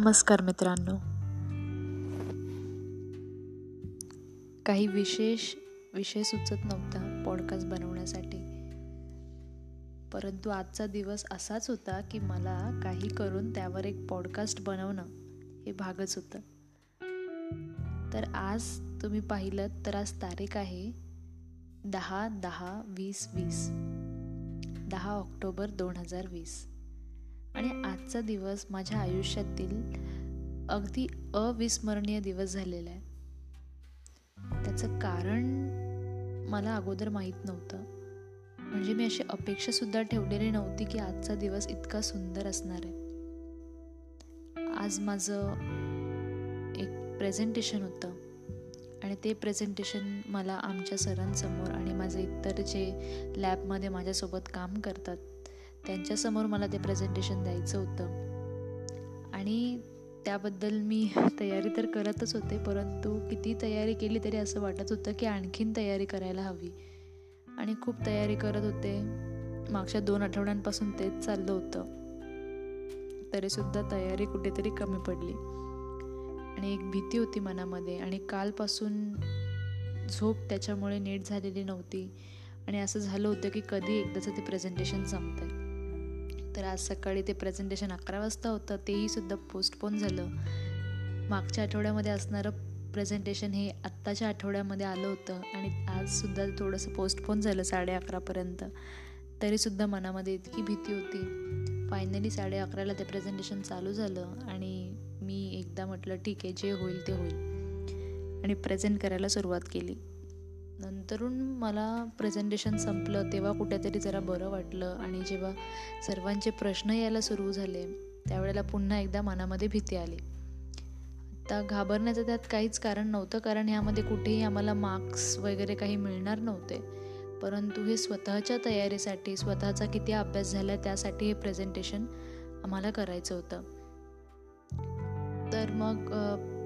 नमस्कार मित्रांनो. काही विशेष विषय सुचत नव्हता पॉडकास्ट बनवण्यासाठी. परंतु आजचा दिवस असाच होता की मला काही करून त्यावर एक पॉडकास्ट बनवणं हे भागच होतं. तर आज तुम्ही पाहिलं तर आज तारीख आहे दहा दहा वीस वीस. दहा ऑक्टोबर दोन हजार वीस. आणि आजचा दिवस माझ्या आयुष्यातील अगदी अविस्मरणीय दिवस झालेला आहे. त्याचं कारण मला अगोदर माहीत नव्हतं. म्हणजे मी अशी अपेक्षासुद्धा ठेवलेली नव्हती की आजचा दिवस इतका सुंदर असणार आहे. आज माझं एक प्रेझेंटेशन होतं. आणि ते प्रेझेंटेशन मला आमच्या सरांसमोर आणि माझे इतर जे लॅबमध्ये माझ्यासोबत काम करतात त्यांच्यासमोर मला ते प्रेझेंटेशन द्यायचं होतं. आणि त्याबद्दल मी तयारी तर करतच होते परंतु किती तयारी केली तरी असं वाटत होतं की आणखीन तयारी करायला हवी. आणि खूप तयारी करत होते. मागच्या दोन आठवड्यांपासून तेच चाललं होतं. तरीसुद्धा तयारी कुठेतरी कमी पडली. आणि एक भीती होती मनामध्ये आणि कालपासून झोप त्याच्यामुळे नीट झालेली नव्हती. आणि असं झालं होतं की कधी एकदाचं ते प्रेझेंटेशन संपतं तर आज सकाळी ते प्रेझेंटेशन अकरा वाजता होतं तेही सुद्धा पोस्टपोन झालं. मागच्या आठवड्यामध्ये असणारं प्रेझेंटेशन हे आत्ताच्या आठवड्यामध्ये आलं होतं आणि आजसुद्धा थोडंसं पोस्टपोन झालं साडे अकरापर्यंत तरीसुद्धा मनामध्ये इतकी भीती होती. फायनली साडे अकराला ते प्रेझेंटेशन चालू झालं आणि मी एकदा म्हटलं ठीक आहे जे होईल ते होईल. आणि प्रेझेंट करायला सुरुवात केली. नंतरून मला प्रेझेंटेशन संपलं तेव्हा कुठेतरी जरा बरं वाटलं आणि जेव्हा सर्वांचे प्रश्न यायला सुरू झाले त्यावेळेला पुन्हा एकदा मनामध्ये भीती आली. आता घाबरण्याचं त्यात काहीच कारण नव्हतं कारण ह्यामध्ये कुठेही आम्हाला मार्क्स वगैरे काही मिळणार नव्हते. परंतु हे स्वतःच्या तयारीसाठी स्वतःचा किती अभ्यास झाला त्यासाठी हे प्रेझेंटेशन आम्हाला करायचं होतं. तर मग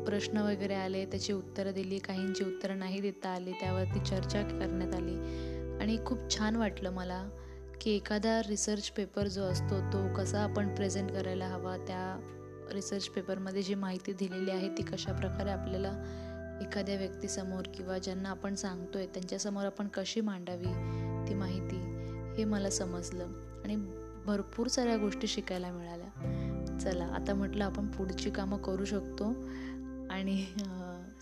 प्रश्न वगैरे आले त्याची उत्तरं दिली काहींची उत्तरं नाही देता आली त्यावरती चर्चा करण्यात आली. आणि खूप छान वाटलं मला की एखादा रिसर्च पेपर जो असतो तो कसा आपण प्रेझेंट करायला हवा त्या रिसर्च पेपरमध्ये जी माहिती दिलेली आहे ती कशा प्रकारे आपल्याला एखाद्या व्यक्तीसमोर किंवा ज्यांना आपण सांगतोय त्यांच्यासमोर आपण कशी मांडावी ती माहिती हे मला समजलं. आणि भरपूर साऱ्या गोष्टी शिकायला मिळाल्या. चला आता म्हटलं आपण पुढची कामं करू शकतो. आणि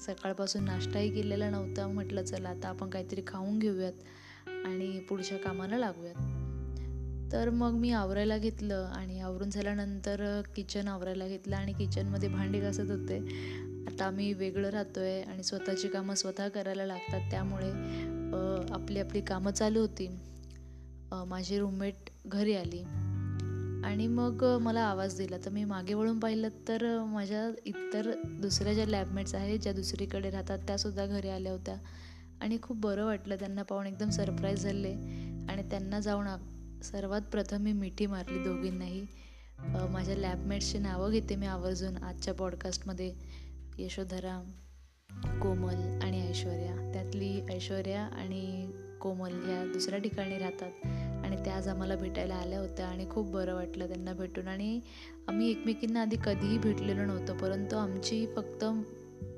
सकाळपासून नाश्ताही केलेला नव्हता. म्हटलं चला आता आपण काहीतरी खाऊन घेऊयात आणि पुढच्या कामाला लागूयात. तर मग मी आवरायला घेतलं आणि आवरून झाल्यानंतर किचन आवरायला घेतलं आणि किचनमध्ये भांडी घासत होते. आता आम्ही वेगळं राहतो आहे आणि स्वतःची कामं स्वतः करायला लागतात. त्यामुळे आपली आपली कामं चालू होती. माझी रूममेट घरी आली. आणि मग मला आवाज दिला. तर मी मागे वळून पाहिलं तर माझ्या इतर दुसऱ्या ज्या लॅबमेट्स आहेत ज्या दुसरीकडे राहतात त्यासुद्धा घरी आल्या होत्या. आणि खूप बरं वाटलं त्यांना पाहून. एकदम सरप्राईज झाले. आणि त्यांना जाऊन सर्वात प्रथम मी मिठी मारली दोघींनाही. माझ्या लॅबमेट्सची नावं घेते मी आवर्जून. आजच्या पॉडकास्टमध्ये यशोधरा कोमल आणि ऐश्वर्या. त्यातली ऐश्वर्या आणि कोमल ह्या दुसऱ्या ठिकाणी राहतात. आणि त्या आज आम्हाला भेटायला आल्या होत्या आणि खूप बरं वाटलं त्यांना भेटून. आणि आम्ही एकमेकींना आधी कधीही भेटलेलो नव्हतं परंतु आमची फक्त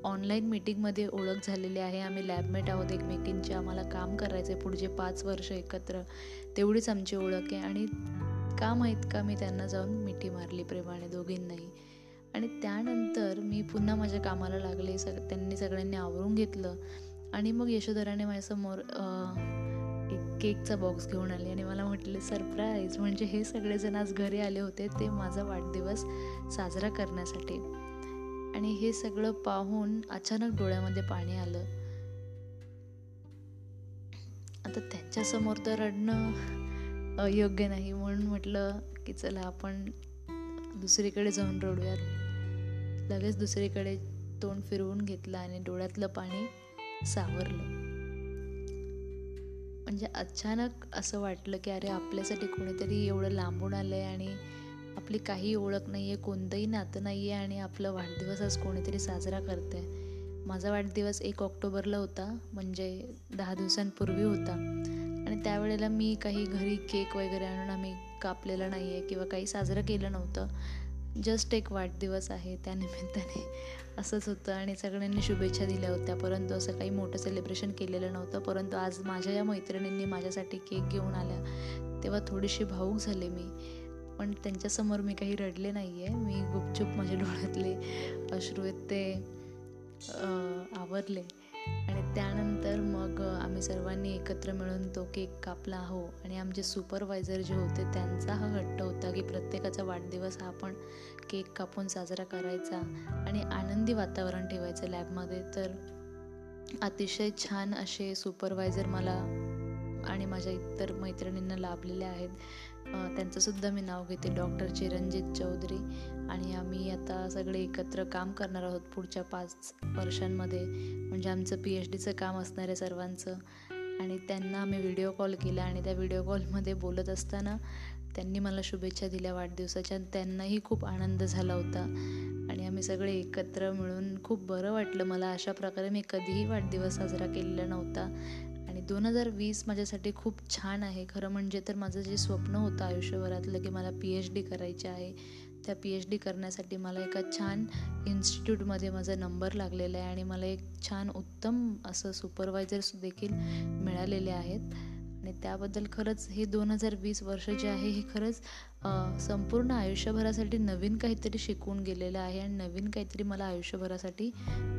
ऑनलाईन मीटिंगमध्ये ओळख झालेली आहे. आम्ही लॅबमेट आहोत एकमेकींचे आम्हाला काम करायचं आहे पुढचे पाच वर्ष एकत्र. तेवढीच आमची ओळख आहे आणि का माहीत का मी त्यांना जाऊन मिठी मारली प्रेमाने दोघींनाही. आणि त्यानंतर मी पुन्हा माझ्या कामाला लागले सग त्यांनी सगळ्यांनी आवरून घेतलं. आणि मग यशोधराने माझ्यासमोर एक केकचा बॉक्स घेऊन आले आणि मला म्हटले सरप्राईज. म्हणजे हे सगळेजण आज घरी आले होते ते माझा वाढदिवस साजरा करण्यासाठी. आणि हे सगळं पाहून अचानक डोळ्यामध्ये पाणी आलं. आता त्यांच्यासमोर तर रडणं योग्य नाही म्हणून म्हटलं की चला आपण दुसरीकडे जाऊन रडूयात. लगेच दुसरीकडे तोंड फिरवून घेतलं आणि डोळ्यातलं पाणी सावरलं. म्हणजे अचानक असं वाटलं की अरे आपल्यासाठी कोणीतरी एवढं लांबून आलं आहे आणि आपली काही ओळख नाही आहे कोणतंही नातं नाही आहे आणि आपलं वाढदिवस आज कोणीतरी साजरा करतं आहे माझा वाढदिवस एक ऑक्टोबरला होता म्हणजे दहा दिवसांपूर्वी होता. आणि त्यावेळेला मी काही घरी केक वगैरे आणून आम्ही कापलेला नाही आहे किंवा काही साजरं केलं नव्हतं. जस्ट एक वाढदिवस आहे त्यानिमित्ताने असंच होतं आणि सगळ्यांनी शुभेच्छा दिल्या होत्या. परंतु असं काही मोठं सेलिब्रेशन केलेलं नव्हतं. परंतु आज माझ्या या मैत्रिणींनी माझ्यासाठी केक घेऊन आल्या. तेव्हा थोडीशी भाऊक झाले मी. पण त्यांच्यासमोर मी काही रडले नाही आहे मी गुपचूप माझ्या डोळ्यातले अश्रू आहेत ते आवरले. त्यानंतर मग आम्ही सर्वांनी एकत्र मिळून तो केक कापला हो. आणि आमचे सुपरवायझर जे होते त्यांचा हा हट्ट होता की प्रत्येकाचा वाढदिवस हा आपण केक कापून साजरा करायचा आणि आनंदी वातावरण ठेवायचं लॅबमध्ये. तर अतिशय छान असे सुपरवायझर मला आणि माझ्या इतर मैत्रिणींना लाभलेले आहेत. त्यांचंसुद्धा मी नाव घेते डॉक्टर चिरंजित चौधरी. आणि आम्ही आता सगळे एकत्र काम करणार आहोत पुढच्या पाच वर्षांमध्ये. म्हणजे आमचं पी एच डीचं काम असणार आहे सर्वांचं. आणि त्यांना आम्ही व्हिडिओ कॉल केला आणि त्या व्हिडिओ कॉलमध्ये बोलत असताना त्यांनी मला शुभेच्छा दिल्या वाढदिवसाच्या. त्यांनाही खूप आनंद झाला होता. आणि आम्ही सगळे एकत्र मिळून खूप बरं वाटलं. मला अशा प्रकारे मी कधीही वाढदिवस साजरा केलेला नव्हता. दोन हजार वीस माझ्यासाठी खूप छान आहे. खरं म्हणजे तर माझं जे स्वप्न होतं आयुष्यभरातलं की मला पी एच डी करायचे आहे त्या पी एच डी करण्यासाठी मला एका छान इन्स्टिट्यूटमध्ये माझा नंबर लागलेला आहे आणि मला एक छान उत्तम असं सुपरवायझर्स देखील मिळालेले आहेत. आणि त्याबद्दल खरंच हे दोन हजार वीस वर्ष जे आहे हे खरंच संपूर्ण आयुष्यभरासाठी नवीन काहीतरी शिकवून गेलेलं आहे आणि नवीन काहीतरी मला आयुष्यभरासाठी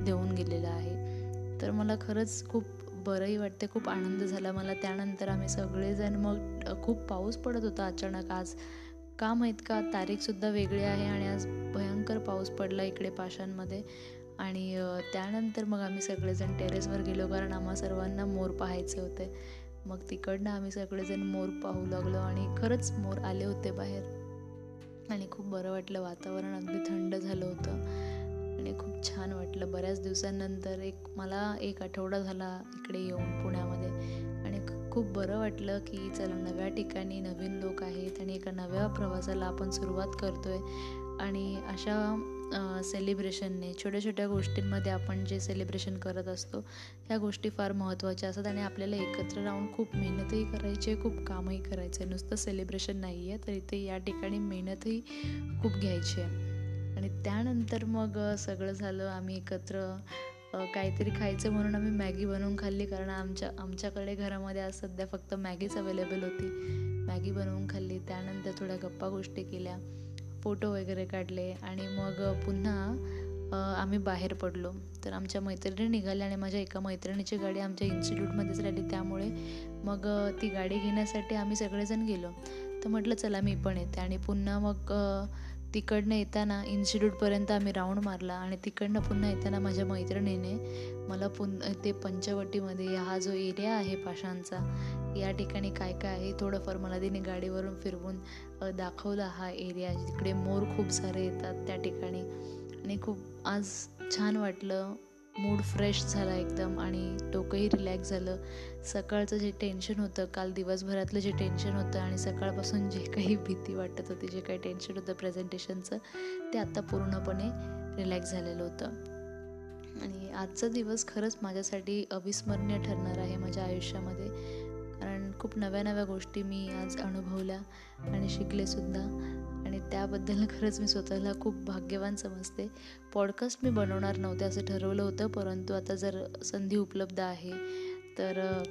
देऊन गेलेलं आहे. तर मला खरंच खूप बरंही वाटते खूप आनंद झाला मला. त्यानंतर आम्ही सगळेजण मग खूप पाऊस पडत होता अचानक आज. का माहीत का तारीखसुद्धा वेगळी आहे आणि आज भयंकर पाऊस पडला इकडे पाशांमध्ये आणि त्यानंतर मग आम्ही सगळेजण टेरेसवर गेलो कारण आम्हा सर्वांना मोर पाहायचे होते. मग तिकडनं आम्ही सगळेजण मोर पाहू लागलो आणि खरंच मोर आले होते बाहेर. आणि खूप बरं वाटलं वातावरण अगदी थंड झालं होतं. आणि खूप छान वाटलं. बऱ्याच दिवसांनंतर एक मला एक आठवडा झाला इकडे येऊन पुण्यामध्ये. आणि खूप बरं वाटलं की चला नव्या ठिकाणी नवीन लोक आहेत आणि एका नव्या प्रवासाला आपण सुरुवात करतो आहे आणि अशा सेलिब्रेशनने छोट्या छोट्या गोष्टींमध्ये आपण जे सेलिब्रेशन करत असतो ह्या गोष्टी फार महत्त्वाच्या असतात आणि आपल्याला एकत्र राहून खूप मेहनतही करायची आहे खूप कामही करायचं आहे. नुसतं सेलिब्रेशन नाही आहे तर इथे या ठिकाणी मेहनतही खूप घ्यायची आहे. आणि त्यानंतर मग सगळं झालं. आम्ही एकत्र काहीतरी खायचं म्हणून आम्ही मॅगी बनवून खाल्ली. कारण आमच्या आमच्याकडे घरामध्ये आज सध्या फक्त मॅगीच अवेलेबल होती. मॅगी बनवून खाल्ली. त्यानंतर थोड्या गप्पा गोष्टी केल्या. फोटो वगैरे काढले. आणि मग पुन्हा आम्ही बाहेर पडलो. तर आमच्या मैत्रिणी निघाल्या आणि माझ्या एका मैत्रिणीची गाडी आमच्या इन्स्टिट्यूटमध्येच राहिली. त्यामुळे मग ती गाडी घेण्यासाठी आम्ही सगळेजण गेलो. तर म्हटलं चला मी पण येते. आणि पुन्हा मग तिकडनं येताना इन्स्टिट्यूटपर्यंत आम्ही राऊंड मारला आणि तिकडनं पुन्हा येताना माझ्या मैत्रिणीने मला पुन ते पंचवटीमध्ये हा जो एरिया आहे पाषाणचा या ठिकाणी काय काय आहे थोडंफार मला तिने गाडीवरून फिरवून दाखवला हा एरिया तिकडे मोर खूप सारे येतात त्या ठिकाणी. आणि खूप आज छान वाटलं. मूड फ्रेश झाला एकदम आणि डोकंही रिलॅक्स झालं. सकाळचं जे टेन्शन होतं काल दिवसभरातलं जे टेन्शन होतं आणि सकाळपासून जे काही भीती वाटत होती जे काही टेन्शन होतं प्रेझेंटेशनचं ते आत्ता पूर्णपणे रिलॅक्स झालेलं होतं. आणि आजचा दिवस खरंच माझ्यासाठी अविस्मरणीय ठरणार आहे माझ्या आयुष्यामध्ये. कारण खूप नव्या नव्या गोष्टी मी आज अनुभवल्या आणि शिकलेसुद्धा आणि त्याबद्दल खरंच मी स्वतःला खूप भाग्यवान समजते. पॉडकास्ट मी बनवणार नव्हते असं ठरवलं होतं परंतु आता जर संधी उपलब्ध आहे तर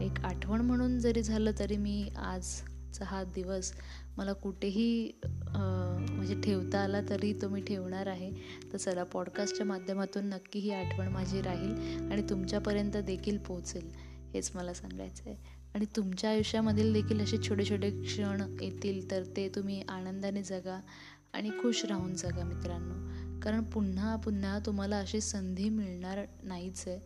एक आठवण म्हणून जरी झालं तरी मी आजचा हा दिवस मला कुठेही म्हणजे ठेवता आला तरी तो मी ठेवणार आहे. तर चला पॉडकास्टच्या माध्यमातून नक्की ही आठवण माझी राहील आणि तुमच्यापर्यंत देखील पोहोचेल हेच मला सांगायचं आहे आणि तुमच्या आयुष्यामधील देखील असे छोटे छोटे क्षण येतील तर ते तुम्ही आनंदाने जगा आणि खुश राहून जगा मित्रांनो. कारण पुन्हा पुन्हा तुम्हाला अशी संधी मिळणार नाहीच आहे.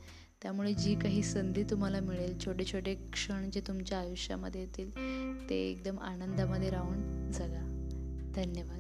त्यामुळे जी काही संधी तुम्हाला मिळेल छोटे छोटे क्षण जे तुमच्या आयुष्यामध्ये येतील ते एकदम आनंदामध्ये राहून जगा. धन्यवाद.